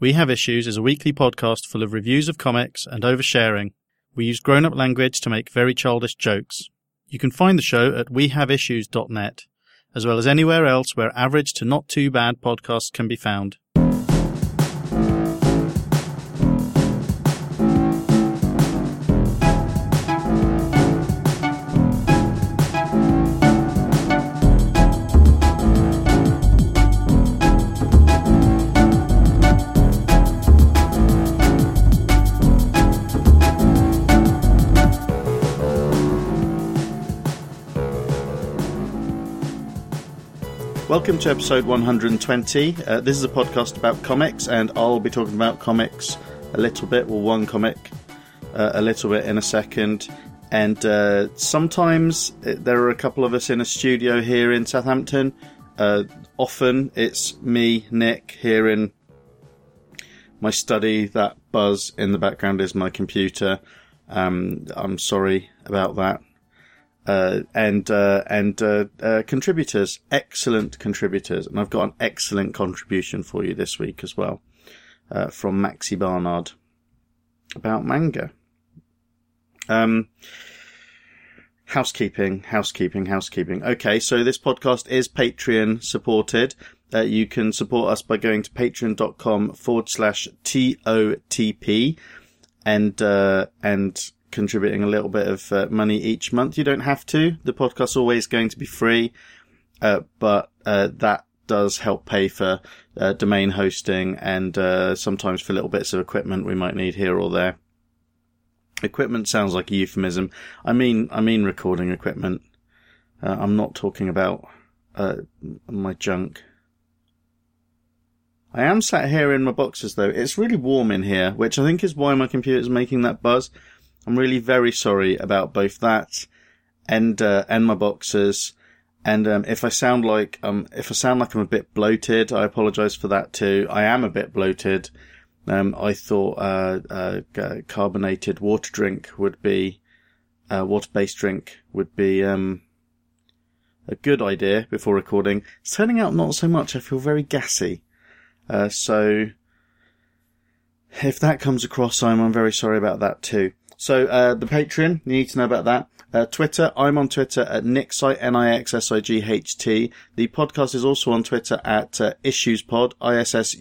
We Have Issues is a weekly podcast full of reviews of comics and oversharing. We use grown up language to make very childish jokes. You can find the show at wehaveissues.net, as well as anywhere else where average to not too bad podcasts can be found. Welcome to episode 120. Uh, this is a podcast about comics, and I'll be talking about comics a little bit, well, one comic uh, a little bit in a second. And uh, sometimes uh, there are a couple of us in a studio here in Southampton. Uh, often it's me, Nick, here in my study. That buzz in the background is my computer. Um, I'm sorry about that uh, and uh, and uh, uh, contributors, excellent contributors, and I've got an excellent contribution for you this week as well uh, from Maxi Barnard about manga. Um, housekeeping, housekeeping, housekeeping. Okay, so this podcast is Patreon supported. Uh, you can support us by going to patreon.com forward slash TOTP and, uh, and contributing a little bit of uh, money each month. You don't have to. The podcast's always going to be free, uh, but uh, that does help pay for uh, domain hosting and uh, sometimes for little bits of equipment we might need here or there. Equipment sounds like a euphemism. I mean, I mean recording equipment. Uh, I'm not talking about my junk. I am sat here in my boxes though. It's really warm in here, which I think is why my computer's making that buzz. I'm really very sorry about both that and uh, and my boxers. And um, if I sound like um, if I sound like I'm a bit bloated, I apologise for that too. I am a bit bloated. Um, I thought uh, uh, carbonated water drink would be uh, water-based drink would be um, a good idea before recording. It's turning out not so much. I feel very gassy. Uh, so if that comes across, I'm, I'm very sorry about that too. So uh, the Patreon, you need to know about that. Uh, Twitter, I'm on Twitter at Nixsight, N-I-X-S-I-G-H-T. The podcast is also on Twitter at uh, IssuesPod, I-S-S-U-E-S-P-O-D.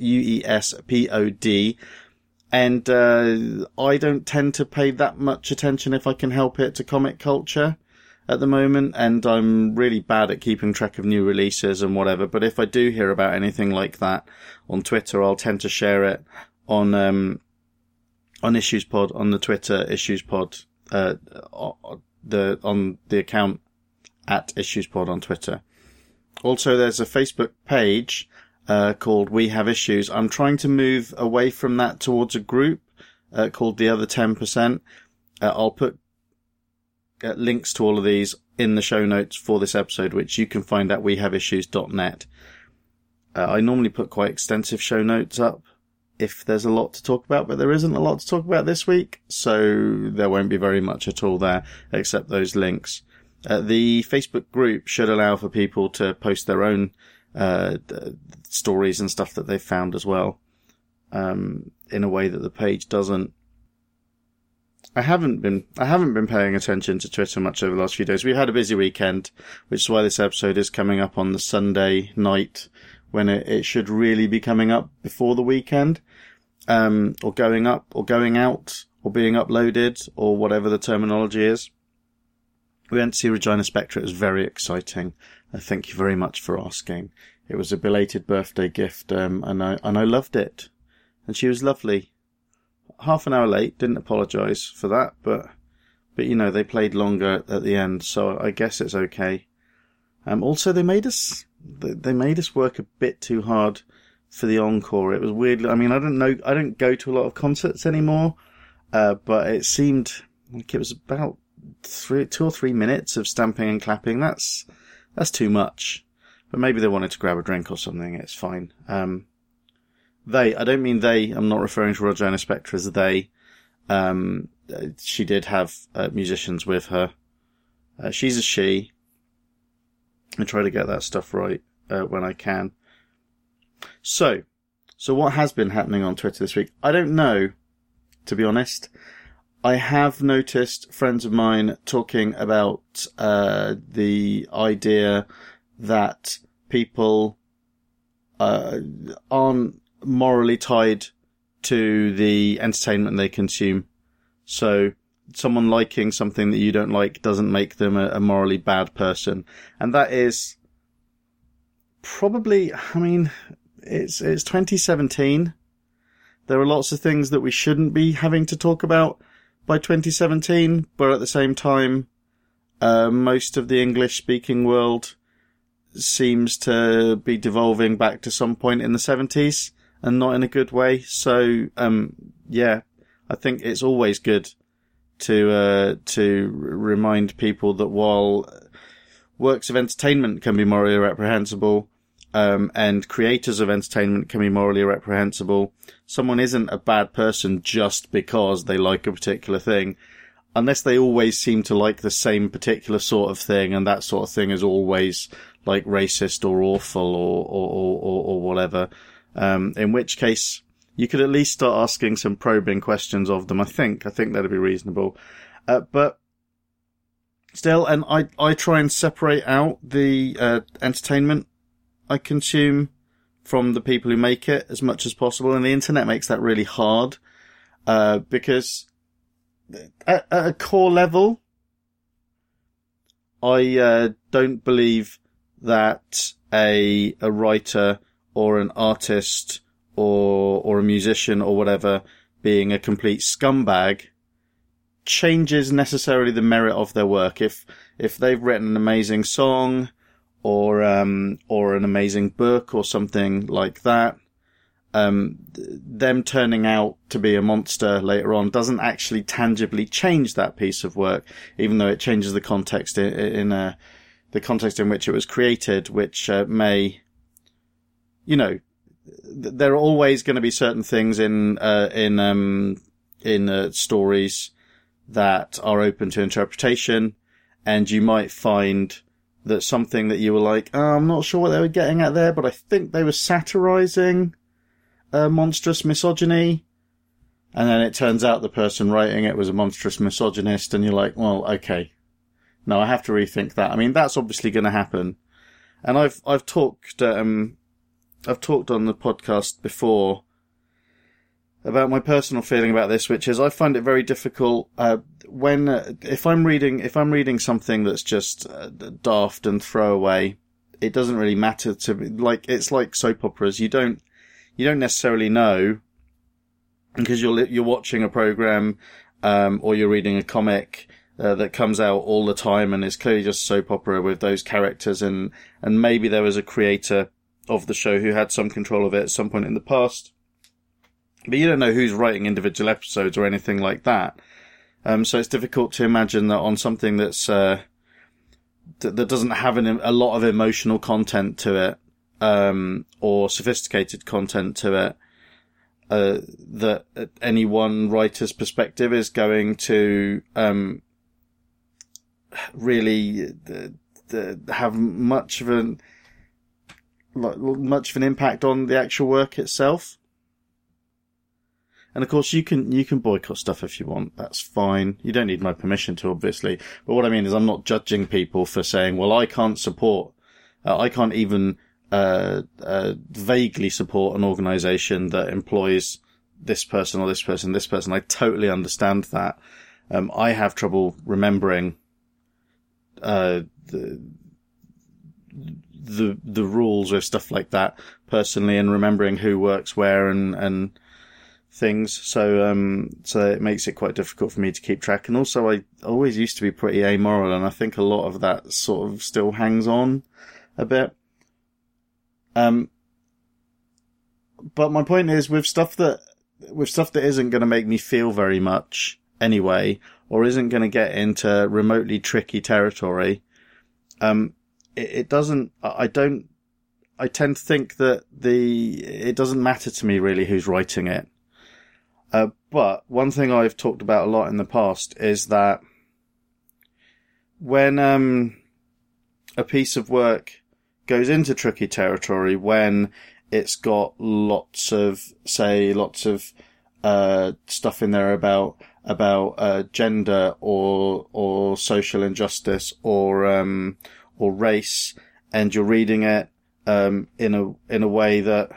And uh, I don't tend to pay that much attention if I can help it to comic culture at the moment, and I'm really bad at keeping track of new releases and whatever. But if I do hear about anything like that on Twitter, I'll tend to share it on um, on Issues Pod on the Twitter Issues Pod, uh, the on the account at Issues Pod on Twitter. Also, there's a Facebook page uh, called We Have Issues. I'm trying to move away from that towards a group uh, called the Other Ten Percent. Uh, I'll put uh, links to all of these in the show notes for this episode, which you can find at wehaveissues.net. Uh, I normally put quite extensive show notes up if there's a lot to talk about, but there isn't a lot to talk about this week, so there won't be very much at all there except those links. Uh, the Facebook group should allow for people to post their own uh, stories and stuff that they've found as well, um, in a way that the page doesn't. I haven't been I haven't been paying attention to Twitter much over the last few days. We've had a busy weekend, which is why this episode is coming up on the Sunday night when it, it should really be coming up before the weekend, um, or going up, or going out, or being uploaded, or whatever the terminology is. We went to see Regina Spektor. It was very exciting. Uh, thank you very much for asking. It was a belated birthday gift, um, and I and I loved it. And she was lovely. Half an hour late. Didn't apologise for that, but but you know they played longer at the end, so I guess it's okay. Um, also they made us they made us work a bit too hard for the encore. It was weird. I mean, I don't know. I don't go to a lot of concerts anymore, uh, but it seemed like it was about three, two or three minutes of stamping and clapping. That's that's too much. But maybe they wanted to grab a drink or something. It's fine. Um, they. I don't mean they. I'm not referring to Regina Spektor as they. Um, she did have uh, musicians with her. Uh, she's a she. I try to get that stuff right uh, when I can. So, So what has been happening on Twitter this week? I don't know, to be honest. I have noticed friends of mine talking about uh, the idea that people uh, aren't morally tied to the entertainment they consume. So someone liking something that you don't like doesn't make them a, a morally bad person. And that is probably, I mean, it's, it's 2017. There are lots of things that we shouldn't be having to talk about by 2017, but at the same time, uh, most of the English speaking world seems to be devolving back to some point in the 70s and not in a good way. So, um, yeah, I think it's always good to, uh, to remind people that while works of entertainment can be morally reprehensible, um, and creators of entertainment can be morally reprehensible. Someone isn't a bad person just because they like a particular thing, unless they always seem to like the same particular sort of thing, and that sort of thing is always like racist or awful or or or, or whatever. Um, in which case, you could at least start asking some probing questions of them. I think I think that'd be reasonable, uh, but still, and I I try and separate out the uh, entertainment I consume from the people who make it as much as possible. And the internet makes that really hard, uh, because at, at, a core level, I, uh, don't believe that a, a writer or an artist or, or a musician or whatever being a complete scumbag changes necessarily the merit of their work. If, if they've written an amazing song, or um, or an amazing book or something like that. Um, them turning out to be a monster later on doesn't actually tangibly change that piece of work, even though it changes the context in, in uh, the context in which it was created, which uh, may, you know, there are always going to be certain things in uh, in um, in uh, stories that are open to interpretation, and you might find that something that you were like, oh, I'm not sure what they were getting at there, but I think they were satirizing uh, monstrous misogyny. And then it turns out the person writing it was a monstrous misogynist, and you're like, well, okay. No, I have to rethink that. I mean, that's obviously going to happen. And I've, I've talked, um, I've talked on the podcast before about my personal feeling about this, which is I find it very difficult uh, when uh, if I'm reading if I'm reading something that's just uh, daft and throwaway. It doesn't really matter to me. Like it's like soap operas. You don't you don't necessarily know because you're you're watching a program um, or you're reading a comic. Uh, that comes out all the time and is clearly just soap opera with those characters and and maybe there was a creator of the show who had some control of it at some point in the past but you don't know who's writing individual episodes or anything like that. Um, so it's difficult to imagine that on something that's, uh, that, doesn't have an, a lot of emotional content to it, um, or sophisticated content to it, uh, that any one writer's perspective is going to, um, really uh, have much of an, much of an impact on the actual work itself. And of course, you can you can boycott stuff if you want. That's fine. You don't need my permission to, obviously. But what I mean is, I'm not judging people for saying, "Well, I can't support. Uh, I can't even uh, uh, vaguely support an organisation that employs this person or this person, this person." I totally understand that. Um, I have trouble remembering uh, the the the rules with stuff like that personally, and remembering who works where and and things. So, um, so it makes it quite difficult for me to keep track. And also I always used to be pretty amoral and I think a lot of that sort of still hangs on a bit. Um, but my point is with stuff that, with stuff that isn't going to make me feel very much anyway, or isn't going to get into remotely tricky territory, um, it, it doesn't, I don't, I tend to think that the, it doesn't matter to me really who's writing it. Uh, but one thing I've talked about a lot in the past is that when um, a piece of work goes into tricky territory, when it's got lots of, say, lots of, uh, stuff in there about, about, uh, gender or, or social injustice or, um, or race. And you're reading it, um, in a, in a way that,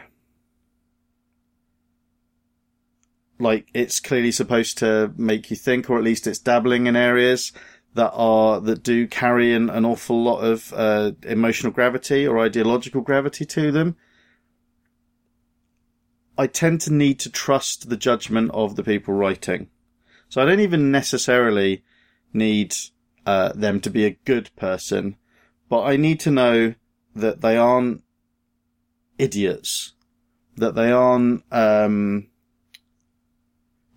like it's clearly supposed to make you think, or at least it's dabbling in areas that are that do carry an, an awful lot of uh, emotional gravity or ideological gravity to them. I tend to need to trust the judgment of the people writing, so I don't even necessarily need uh, them to be a good person, but I need to know that they aren't idiots, that they aren't um,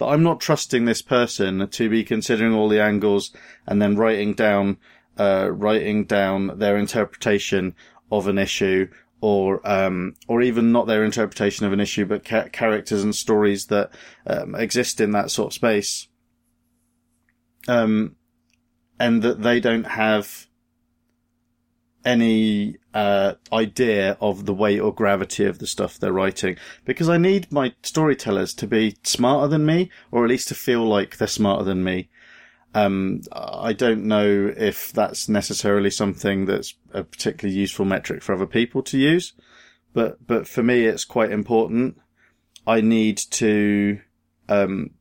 but I'm not trusting this person to be considering all the angles and then writing down, uh, writing down their interpretation of an issue or, um, or even not their interpretation of an issue, but ca- characters and stories that, um, exist in that sort of space. Um, and that they don't have any uh, idea of the weight or gravity of the stuff they're writing because I need my storytellers to be smarter than me or at least to feel like they're smarter than me. Um, I don't know if that's necessarily something that's a particularly useful metric for other people to use, but, but for me, it's quite important. I need to, um,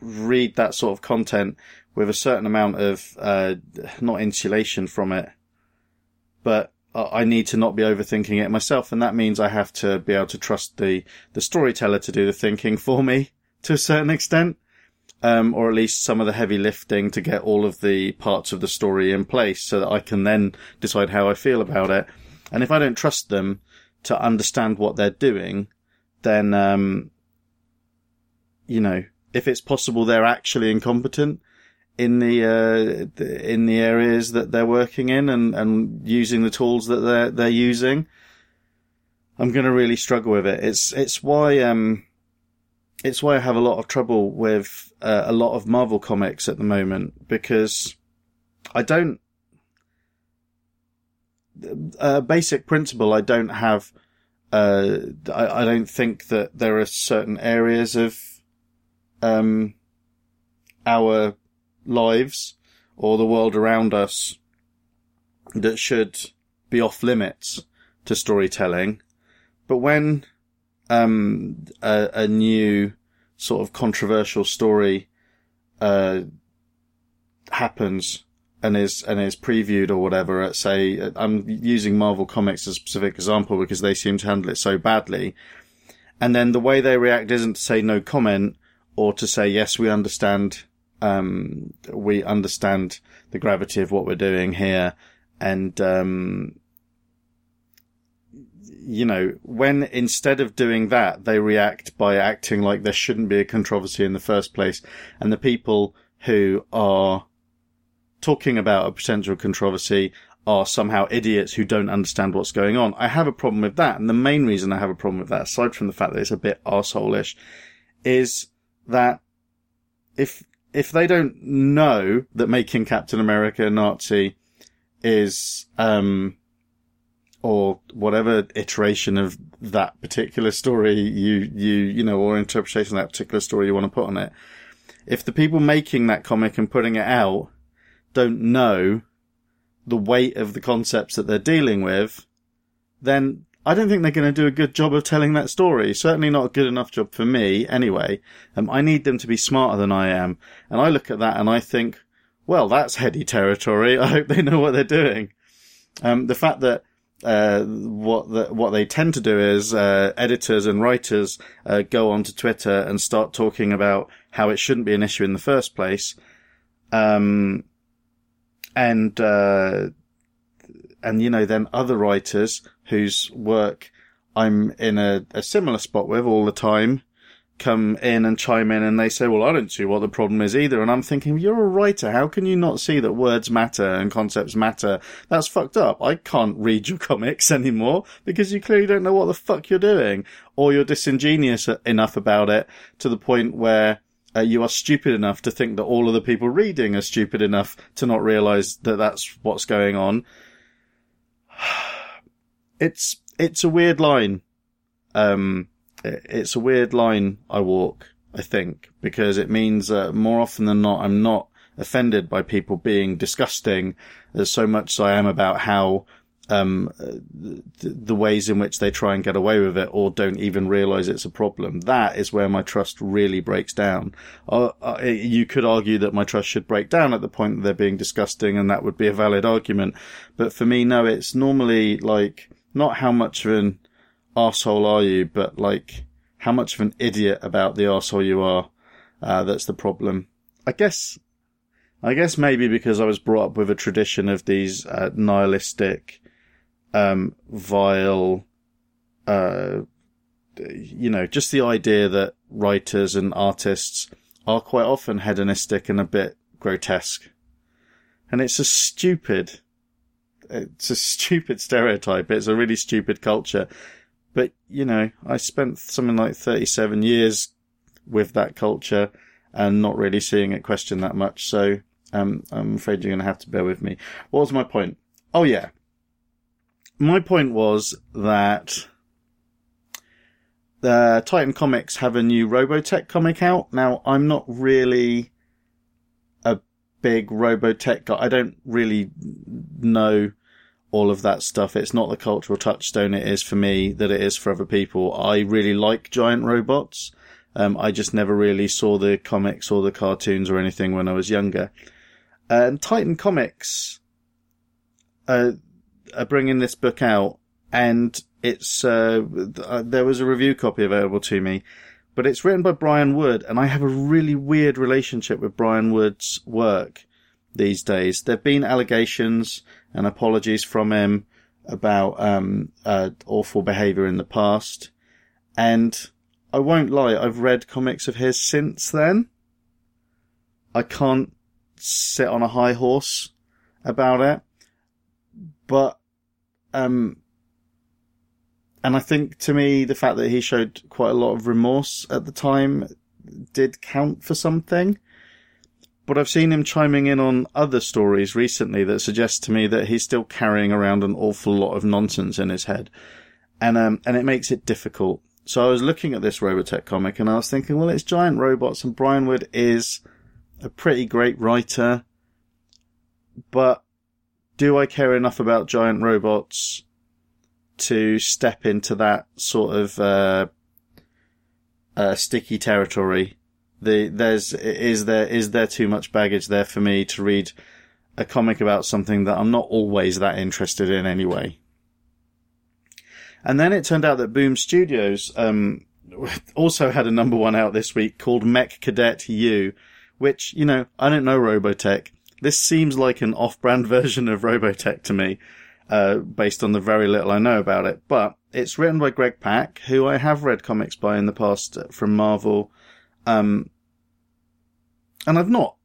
read that sort of content with a certain amount of, uh, not insulation from it, but I need to not be overthinking it myself, and that means I have to be able to trust the the storyteller to do the thinking for me to a certain extent, um, or at least some of the heavy lifting to get all of the parts of the story in place, so that I can then decide how I feel about it. And if I don't trust them to understand what they're doing, then um, you know, if it's possible they're actually incompetent, in the, uh, in the areas that they're working in and, and using the tools that they're, they're using, I'm going to really struggle with it. It's, it's why, um, it's why I have a lot of trouble with uh, a lot of Marvel comics at the moment because I don't, a basic principle, I don't have, uh, I, I don't think that there are certain areas of, um, our lives or the world around us that should be off limits to storytelling. But when um, a, a, new sort of controversial story uh, happens and is and is previewed or whatever at say I'm using Marvel Comics as a specific example because they seem to handle it so badly. And then the way they react isn't to say no comment or to say yes we understand um, we understand the gravity of what we're doing here. And, um, you know, when instead of doing that, they react by acting like there shouldn't be a controversy in the first place. And the people who are talking about a potential controversy are somehow idiots who don't understand what's going on. I have a problem with that. And the main reason I have a problem with that, aside from the fact that it's a bit arseholish, is that if if they don't know that making Captain America a Nazi is, um, or whatever iteration of that particular story you, you, you know, or interpretation of that particular story you want to put on it. If the people making that comic and putting it out don't know the weight of the concepts that they're dealing with, then I don't think they're going to do a good job of telling that story. Certainly not a good enough job for me, anyway. Um, I need them to be smarter than I am. And I look at that and I think, well, that's heady territory. I hope they know what they're doing. Um, the fact that uh, what the, what they tend to do is uh, editors and writers uh, go onto Twitter and start talking about how it shouldn't be an issue in the first place, um, and uh, and you know then other writers whose work I'm in a, a similar spot with all the time come in and chime in and they say, well, I don't see what the problem is either. And I'm thinking, you're a writer. How can you not see that words matter and concepts matter? That's fucked up. I can't read your comics anymore because you clearly don't know what the fuck you're doing or you're disingenuous enough about it to the point where uh, you are stupid enough to think that all of the people reading are stupid enough to not realize that that's what's going on. it's it's a weird line. Um, it's a weird line I walk, I think, because it means that more often than not, I'm not offended by people being disgusting as so much as I am about how um, the, the, ways in which they try and get away with it or don't even realize it's a problem. That is where my trust really breaks down. Uh, uh, you could argue that my trust should break down at the point that they're being disgusting and that would be a valid argument. But for me, no, it's normally like not how much of an asshole are you, but like how much of an idiot about the asshole you are. Uh, that's the problem. I guess, I guess maybe because I was brought up with a tradition of these uh, nihilistic, um, vile, uh, you know, just the idea that writers and artists are quite often hedonistic and a bit grotesque. And it's a stupid, it's a stupid stereotype. It's a really stupid culture. But, you know, I spent something like 37 years with that culture and not really seeing it questioned that much. So, um, I'm afraid you're going to have to bear with me. What was my point? Oh yeah. My point was that the Titan Comics have a new Robotech comic out. Now, I'm not really big Robotech guy. I don't really know all of that stuff. It's not the cultural touchstone it is for me that it is for other people. I really like giant robots. Um, I just never really saw the comics or the cartoons or anything when I was younger. And Titan Comics uh, are bringing this book out, and it's uh, uh, there was a review copy available to me, but it's written by Brian Wood, and I have a really weird relationship with Brian Wood's work these days. There've been allegations and apologies from him about um, uh, awful behaviour in the past. And I won't lie, I've read comics of his since then. I can't sit on a high horse about it, but um, and I think to me the fact that he showed quite a lot of remorse at the time did count for something but I've seen him chiming in on other stories recently that suggest to me that he's still carrying around an awful lot of nonsense in his head. And, um, and it makes it difficult. So I was looking at this Robotech comic and I was thinking, well, it's giant robots and Brian Wood is a pretty great writer, but do I care enough about giant robots to step into that sort of, uh, uh, sticky territory the there's is there is there too much baggage there for me to read a comic about something that I'm not always that interested in anyway. And then it turned out that Boom Studios um, also had a number one out this week called Mech Cadet Yu, which you know I don't know Robotech. This seems like an off-brand version of Robotech to me, uh, based on the very little I know about it. But it's written by Greg Pak, who I have read comics by in the past from Marvel um, and I've not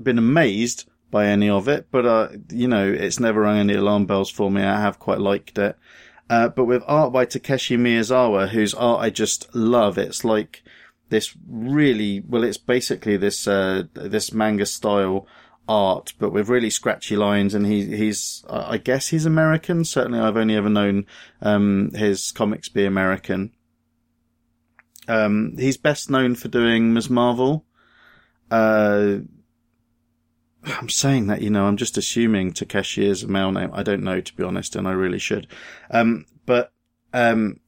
been amazed by any of it, but, uh, you know, it's never rung any alarm bells for me. I have quite liked it. Uh, but with art by Takeshi Miyazawa, whose art I just love, it's like this really, well, it's basically this, uh, this manga style art, but with really scratchy lines. And he, he's, I guess he's American. Certainly I've only ever known, um, his comics be American. Um, he's best known for doing Ms. Marvel. Uh, I'm saying that, you know, I'm just assuming Takeshi is a male name. I don't know, to be honest, and I really should. Um, but, um,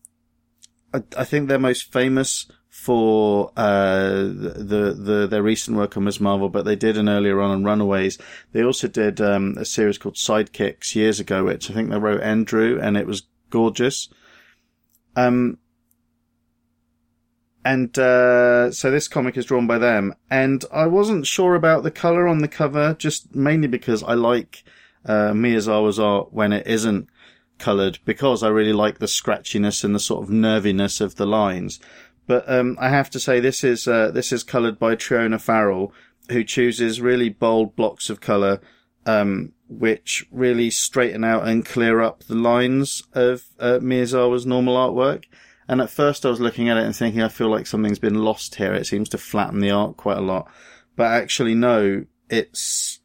I, I, think they're most famous for, uh, the, the, their recent work on Ms. Marvel, but they did an earlier on on Runaways. They also did, um, a series called Sidekicks years ago, which I think they wrote Andrew, and it was gorgeous. Um, and uh, so this comic is drawn by them. And I wasn't sure about the color on the cover, just mainly because I like uh, Miyazawa's art when it isn't colored, because I really like the scratchiness and the sort of nerviness of the lines. But um, I have to say, this is uh, this is colored by Triona Farrell, who chooses really bold blocks of color, um, which really straighten out and clear up the lines of uh, Miyazawa's normal artwork. And at first I was looking at it and thinking, I feel like something's been lost here. It seems to flatten the art quite a lot. But actually, no, it's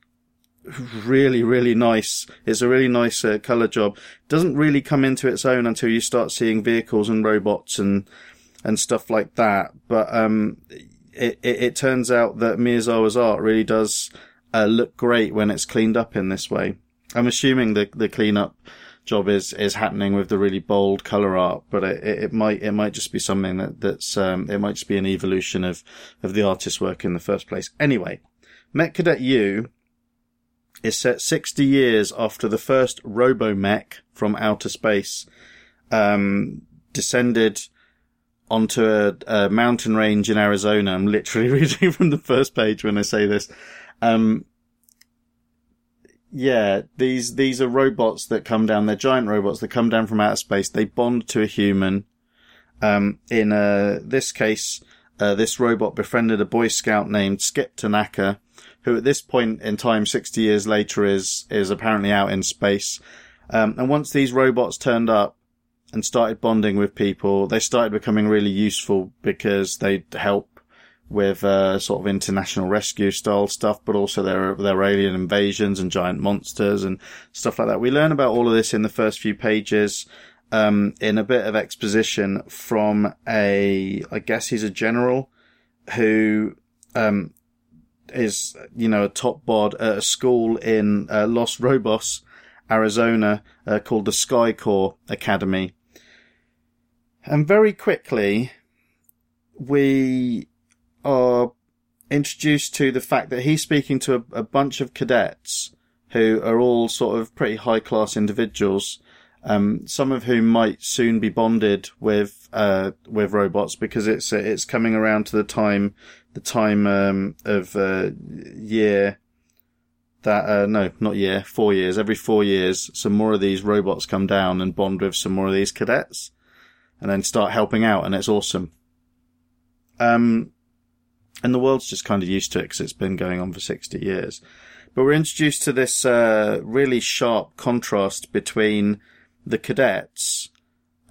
really, really nice. It's a really nice uh, color job. Doesn't really come into its own until you start seeing vehicles and robots and and stuff like that. But um, it, it, it turns out that Miyazawa's art really does uh, look great when it's cleaned up in this way. I'm assuming the the cleanup job is is happening with the really bold color art, but it, it, might it might just be something that that's um, it might just be an evolution of of the artist's work in the first place. Anyway, Mech Cadet Yu is set 60 years after the first Robomech from outer space um, descended onto a, a, mountain range in Arizona. I'm literally reading from the first page when I say this. Um, yeah, these these are robots that come down. They're giant robots that come down from outer space. They bond to a human. Um, in uh, this case, uh, this robot befriended a Boy Scout named Skip Tanaka, who at this point in time, 60 years later, is is apparently out in space. Um, and once these robots turned up and started bonding with people, they started becoming really useful because they'd help with uh, sort of international rescue style stuff, but also their their alien invasions and giant monsters and stuff like that. We learn about all of this in the first few pages. Um, in a bit of exposition from a, I guess he's a general who, um, is, you know, a top bod at a school in uh, Los Robos, Arizona, uh, called the Sky Corps Academy. And very quickly, we are introduced to the fact that he's speaking to a, a bunch of cadets who are all sort of pretty high class individuals, um, some of whom might soon be bonded with uh, with robots because it's uh, it's coming around to the time the time um, of uh, year that uh, no not year four years. Every four years some more of these robots come down and bond with some more of these cadets and then start helping out and it's awesome. Um, and the world's just kind of used to it because it's been going on for 60 years. But we're introduced to this uh, really sharp contrast between the cadets,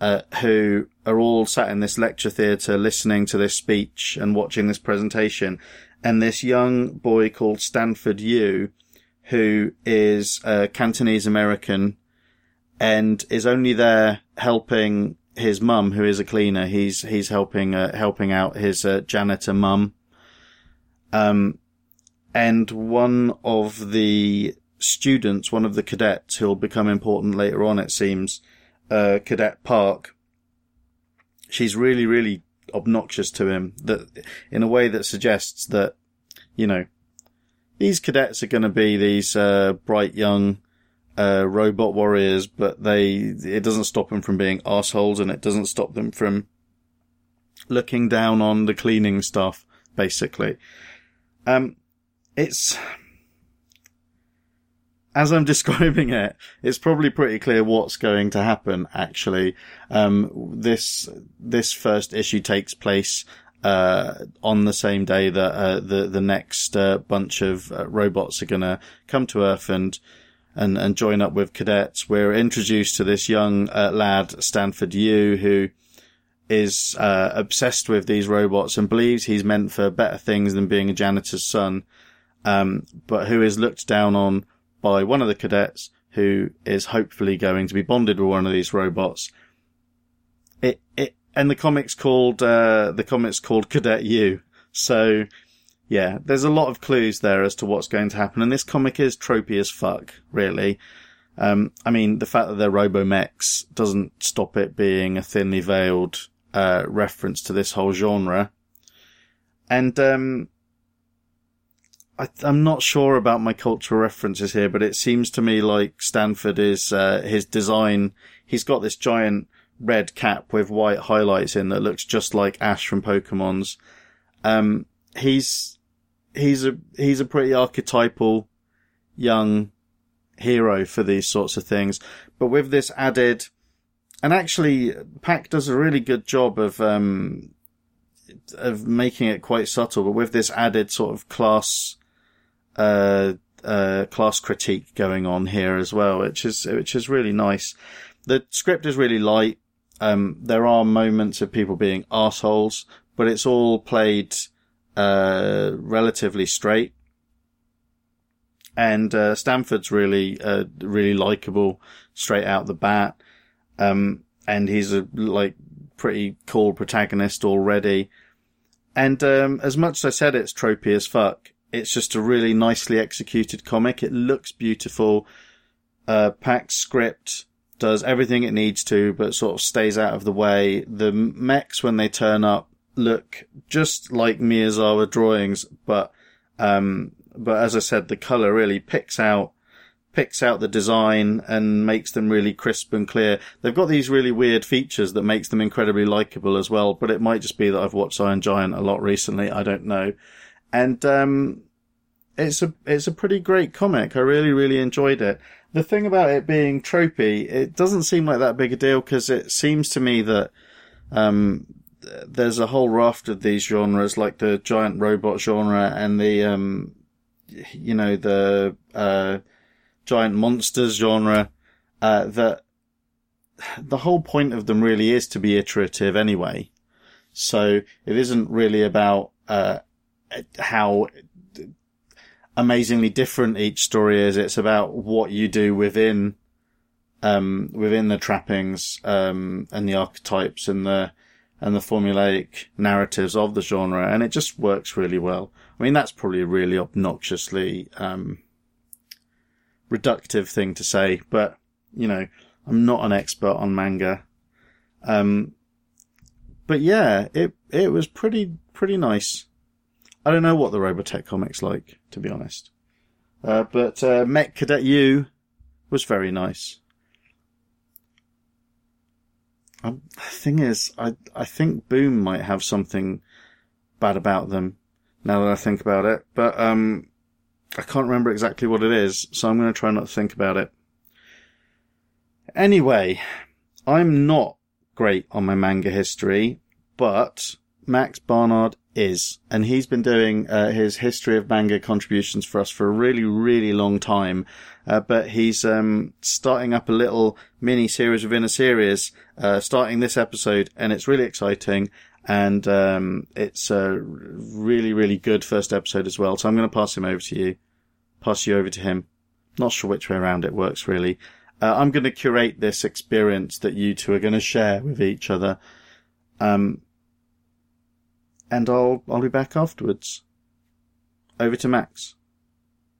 uh, who are all sat in this lecture theatre listening to this speech and watching this presentation, and this young boy called Stanford Yu, who is a Cantonese American and is only there helping his mum, who is a cleaner. He's he's helping uh, helping out his uh, janitor mum um, and one of the students, one of the cadets who'll become important later on, it seems, uh, Cadet Park, she's really, really obnoxious to him that in a way that suggests that, you know, these cadets are going to be these, uh, bright young, uh, robot warriors, but they, it doesn't stop them from being assholes and it doesn't stop them from looking down on the cleaning stuff, basically. Um, it's, as I'm describing it, it's probably pretty clear what's going to happen, actually. Um, this, this first issue takes place, uh, on the same day that, uh, the, the next, uh, bunch of uh, robots are gonna come to Earth and, and, and join up with cadets. We're introduced to this young, uh, lad, Stanford Yu, who, is uh, obsessed with these robots and believes he's meant for better things than being a janitor's son, um, but who is looked down on by one of the cadets who is hopefully going to be bonded with one of these robots. It it and the comic's called uh, the comic's called Cadet Yu. So yeah, there's a lot of clues there as to what's going to happen, and this comic is tropey as fuck, really. Um, I mean, the fact that they're robomechs doesn't stop it being a thinly veiled uh, reference to this whole genre. And um, I, am not sure about my cultural references here, but it seems to me like Stanford is uh, his design. He's got this giant red cap with white highlights in that looks just like Ash from Pokemon's. Um, he's he's a he's a pretty archetypal young hero for these sorts of things, but with this added and actually, Pak does a really good job of um, of making it quite subtle, but with this added sort of class uh, uh, class critique going on here as well, which is which is really nice. The script is really light. Um, there are moments of people being assholes, but it's all played uh, relatively straight. and uh, Stanford's really uh, really likable straight out the bat. Um, and he's a like pretty cool protagonist already. And um, as much as I said it's tropey as fuck, it's just a really nicely executed comic. It looks beautiful. Uh, script does everything it needs to, but sort of stays out of the way. The mechs, when they turn up, look just like Miyazawa drawings, but, um, but as I said, the color really picks out, picks out the design and makes them really crisp and clear. They've got these really weird features that makes them incredibly likable as well, but it might just be that I've watched Iron Giant a lot recently. I don't know. And, um, it's a, it's a pretty great comic. I really, really enjoyed it the thing about it being tropey, it doesn't seem like that big a deal because it seems to me that um, there's a whole raft of these genres, like the giant robot genre and the um, you know the uh, giant monsters genre. Uh, that the whole point of them really is to be iterative anyway. So it isn't really about uh, how amazingly different each story is. It's about what you do within, um, within the trappings, um, and the archetypes and the, and the formulaic narratives of the genre. And it just works really well. I mean, that's probably a really obnoxiously, um, reductive thing to say, but, you know, I'm not an expert on manga. Um, but yeah, it, it was pretty, pretty nice. I don't know what the Robotech comic's like, to be honest. Uh, but uh, Mech Cadet Yu was very nice. Um, the thing is, I I think Boom might have something bad about them. Now that I think about it, but um, I can't remember exactly what it is, so I'm going to try not to think about it. Anyway, I'm not great on my manga history, but Max Barnard is, and he's been doing uh, his history of manga contributions for us for a really, really long time. Uh, but he's um, starting up a little mini series within a series, uh, starting this episode, and it's really exciting. And um, it's a really, really good first episode as well. So I'm going to pass him over to you, pass you over to him. Not sure which way around it works really. Uh, I'm going to curate this experience that you two are going to share with each other. Um, and I'll I'll be back afterwards. Over to Max.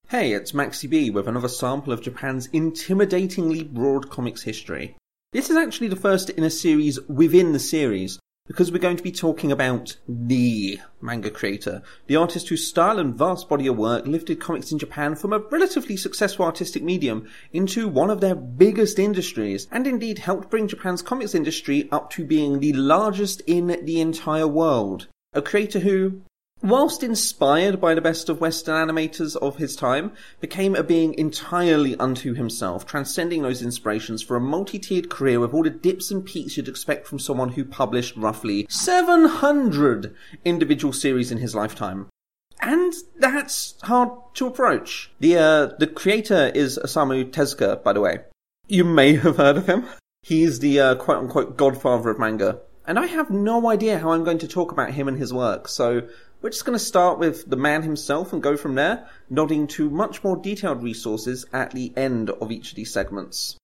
Hey, it's Maxi B with another sample of Japan's intimidatingly broad comics history. This is actually the first in a series within the series, because we're going to be talking about the manga creator, the artist whose style and vast body of work lifted comics in Japan from a relatively successful artistic medium into one of their biggest industries, and indeed helped bring Japan's comics industry up to being the largest in the entire world. A creator who, whilst inspired by the best of Western animators of his time, became a being entirely unto himself, transcending those inspirations for a multi-tiered career with all the dips and peaks you'd expect from someone who published roughly 700 individual series in his lifetime. And that's hard to approach. The, uh, the creator is Osamu Tezuka, by the way. You may have heard of him. He's the uh, quote unquote godfather of manga. And I have no idea how I'm going to talk about him and his work, so we're just going to start with the man himself and go from there, nodding to much more detailed resources at the end of each of these segments.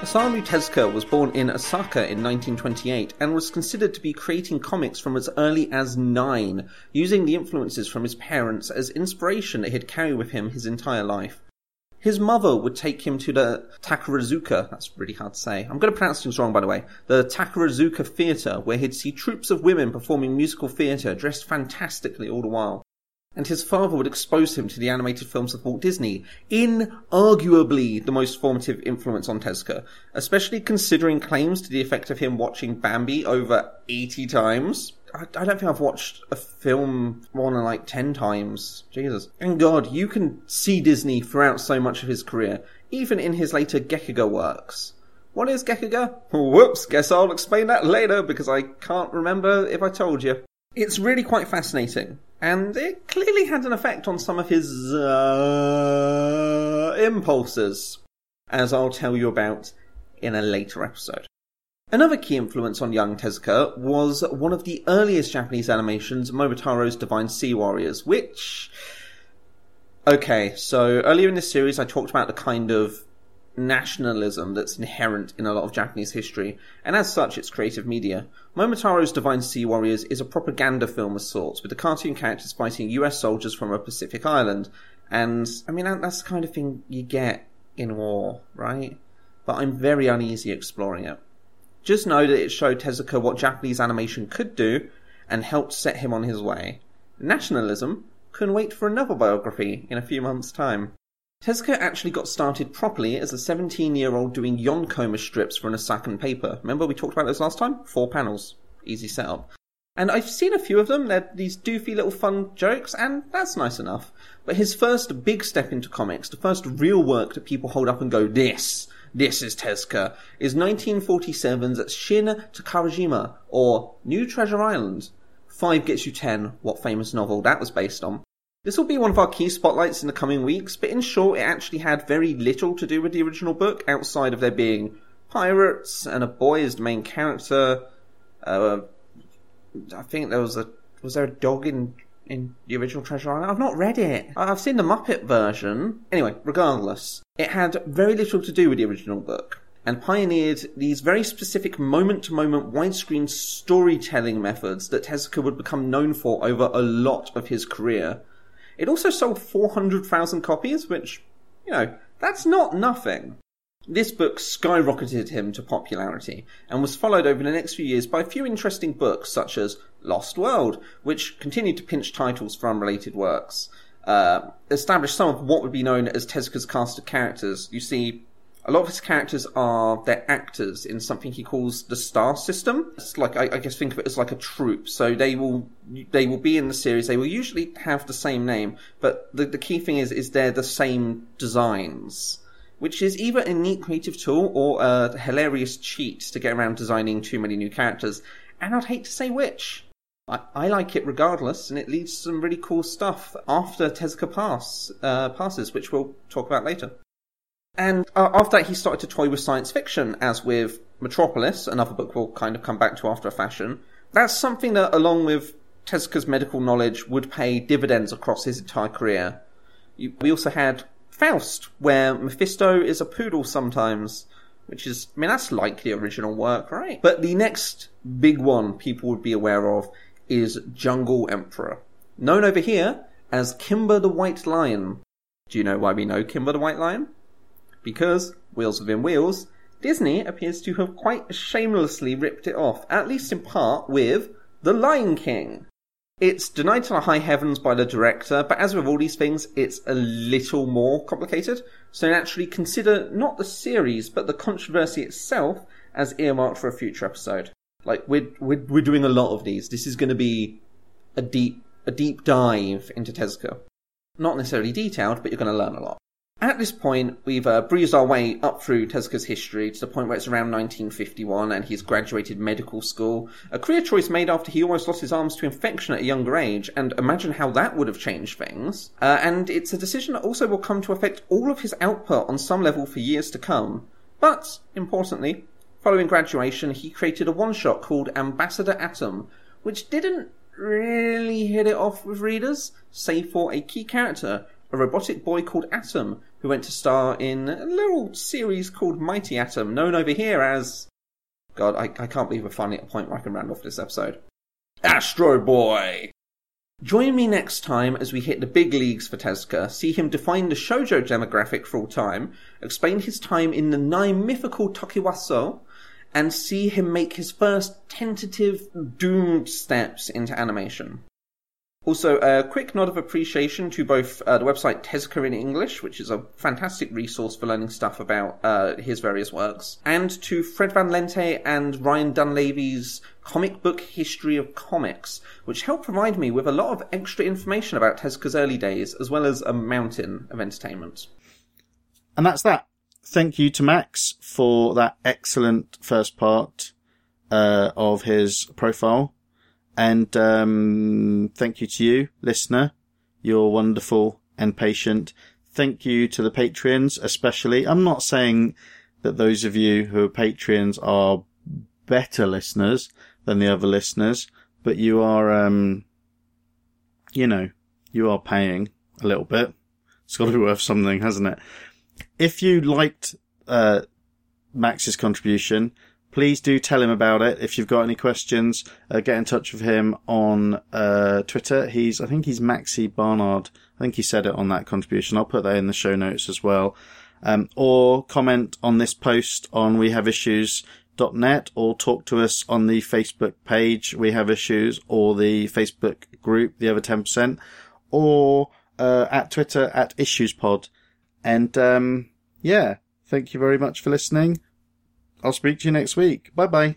Osamu Tezuka was born in Osaka in 1928 and was considered to be creating comics from as early as nine, using the influences from his parents as inspiration that he'd carry with him his entire life. His mother would take him to the Takarazuka, that's really hard to say. I'm going to pronounce things wrong, by the way. The Takarazuka Theatre, where he'd see troupes of women performing musical theatre, dressed fantastically all the while. And his father would expose him to the animated films of Walt Disney, inarguably the most formative influence on Tezuka, especially considering claims to the effect of him watching Bambi over 80 times. I, don't think I've watched a film more than like 10 times. Jesus. And God, you can see Disney throughout so much of his career, even in his later Gekiga works. What is Gekiga? Whoops, guess I'll explain that later because I can't remember if I told you. It's really quite fascinating, and it clearly had an effect on some of his uh, impulses, as I'll tell you about in a later episode. Another key influence on young Tezuka was one of the earliest Japanese animations, Momotaro's Divine Sea Warriors, which... Okay, so earlier in this series I talked about the kind of nationalism that's inherent in a lot of Japanese history, and as such it's creative media. Momotaro's Divine Sea Warriors is a propaganda film of sorts, with the cartoon characters fighting US soldiers from a Pacific island, and, I mean, that's the kind of thing you get in war, right? But I'm very uneasy exploring it. Just know that it showed Tezuka what Japanese animation could do and helped set him on his way. Nationalism can wait for another biography in a few months' time. Tezuka actually got started properly as a 17 year old doing Yonkoma strips for an Osakan paper. Remember we talked about this last time? Four panels. Easy setup. And I've seen a few of them. They're these doofy little fun jokes, and that's nice enough. But his first big step into comics, the first real work that people hold up and go, this this is Tezuka, is 1947's Shin Takarajima, or New Treasure Island. 5 gets you 10, what famous novel that was based on. This will be one of our key spotlights in the coming weeks, but in short, it actually had very little to do with the original book, outside of there being pirates and a boy as the main character. Uh, I think there was a was there a dog in in the original Treasure Island. I've not read it. I've seen the Muppet version. Anyway, regardless, it had very little to do with the original book and pioneered these very specific moment to moment widescreen storytelling methods that Tezuka would become known for over a lot of his career. It also sold 400,000 copies, which, you know, that's not nothing. This book skyrocketed him to popularity and was followed over the next few years by a few interesting books such as Lost World, which continued to pinch titles for unrelated works. Uh, established some of what would be known as Tezuka's cast of characters. You see, a lot of his characters are they're actors in something he calls the star system. It's like I, I, guess think of it as like a troupe. So they will they will be in the series. They will usually have the same name, but the the key thing is is they're the same designs which is either a neat creative tool or a hilarious cheat to get around designing too many new characters. And I'd hate to say which. I, I like it regardless, and it leads to some really cool stuff after Tezuka pass, uh, passes, which we'll talk about later. And uh, after that, he started to toy with science fiction, as with Metropolis, another book we'll kind of come back to after a fashion. That's something that, along with Tezuka's medical knowledge, would pay dividends across his entire career. We also had Faust, where Mephisto is a poodle sometimes, which is, I mean, that's like the original work, right? But the next big one people would be aware of is Jungle Emperor, known over here as Kimba the White Lion. Do you know why we know Kimba the White Lion? Because, wheels within wheels, Disney appears to have quite shamelessly ripped it off, at least in part, with The Lion King. It's denied to the high heavens by the director, but as with all these things, it's a little more complicated. So naturally consider not the series, but the controversy itself as earmarked for a future episode. Like we're we're, we're doing a lot of these. This is going to be a deep a deep dive into Tezuka. Not necessarily detailed, but you're going to learn a lot. At this point, we've uh, breezed our way up through Tezuka's history to the point where it's around 1951 and he's graduated medical school. A career choice made after he almost lost his arms to infection at a younger age, and imagine how that would have changed things. Uh, and it's a decision that also will come to affect all of his output on some level for years to come. But, importantly, following graduation, he created a one shot called Ambassador Atom, which didn't really hit it off with readers, save for a key character a robotic boy called Atom, who went to star in a little series called Mighty Atom, known over here as. God, I, I can't believe we're finally at a point where I can round off this episode. Astro Boy! Join me next time as we hit the big leagues for Tezuka, see him define the shoujo demographic for all time, explain his time in the nine mythical Tokiwaso, and see him make his first tentative doomed steps into animation. Also, a quick nod of appreciation to both uh, the website Tezuka in English, which is a fantastic resource for learning stuff about uh, his various works, and to Fred Van Lente and Ryan Dunlavey's Comic Book History of Comics, which helped provide me with a lot of extra information about Tezuka's early days, as well as a mountain of entertainment. And that's that. Thank you to Max for that excellent first part uh, of his profile. And um, thank you to you, listener. You're wonderful and patient. Thank you to the Patreons, especially. I'm not saying that those of you who are Patreons are better listeners than the other listeners, but you are, um, you know, you are paying a little bit. It's got to be worth something, hasn't it? If you liked, uh, Max's contribution, please do tell him about it. If you've got any questions, uh, get in touch with him on uh, Twitter. He's, I think he's Maxi Barnard. I think he said it on that contribution. I'll put that in the show notes as well. Um, or comment on this post on wehaveissues.net or talk to us on the Facebook page, We Have Issues, or the Facebook group, The Other 10%, or uh, at Twitter at IssuesPod. And um, yeah, thank you very much for listening. I'll speak to you next week. Bye bye.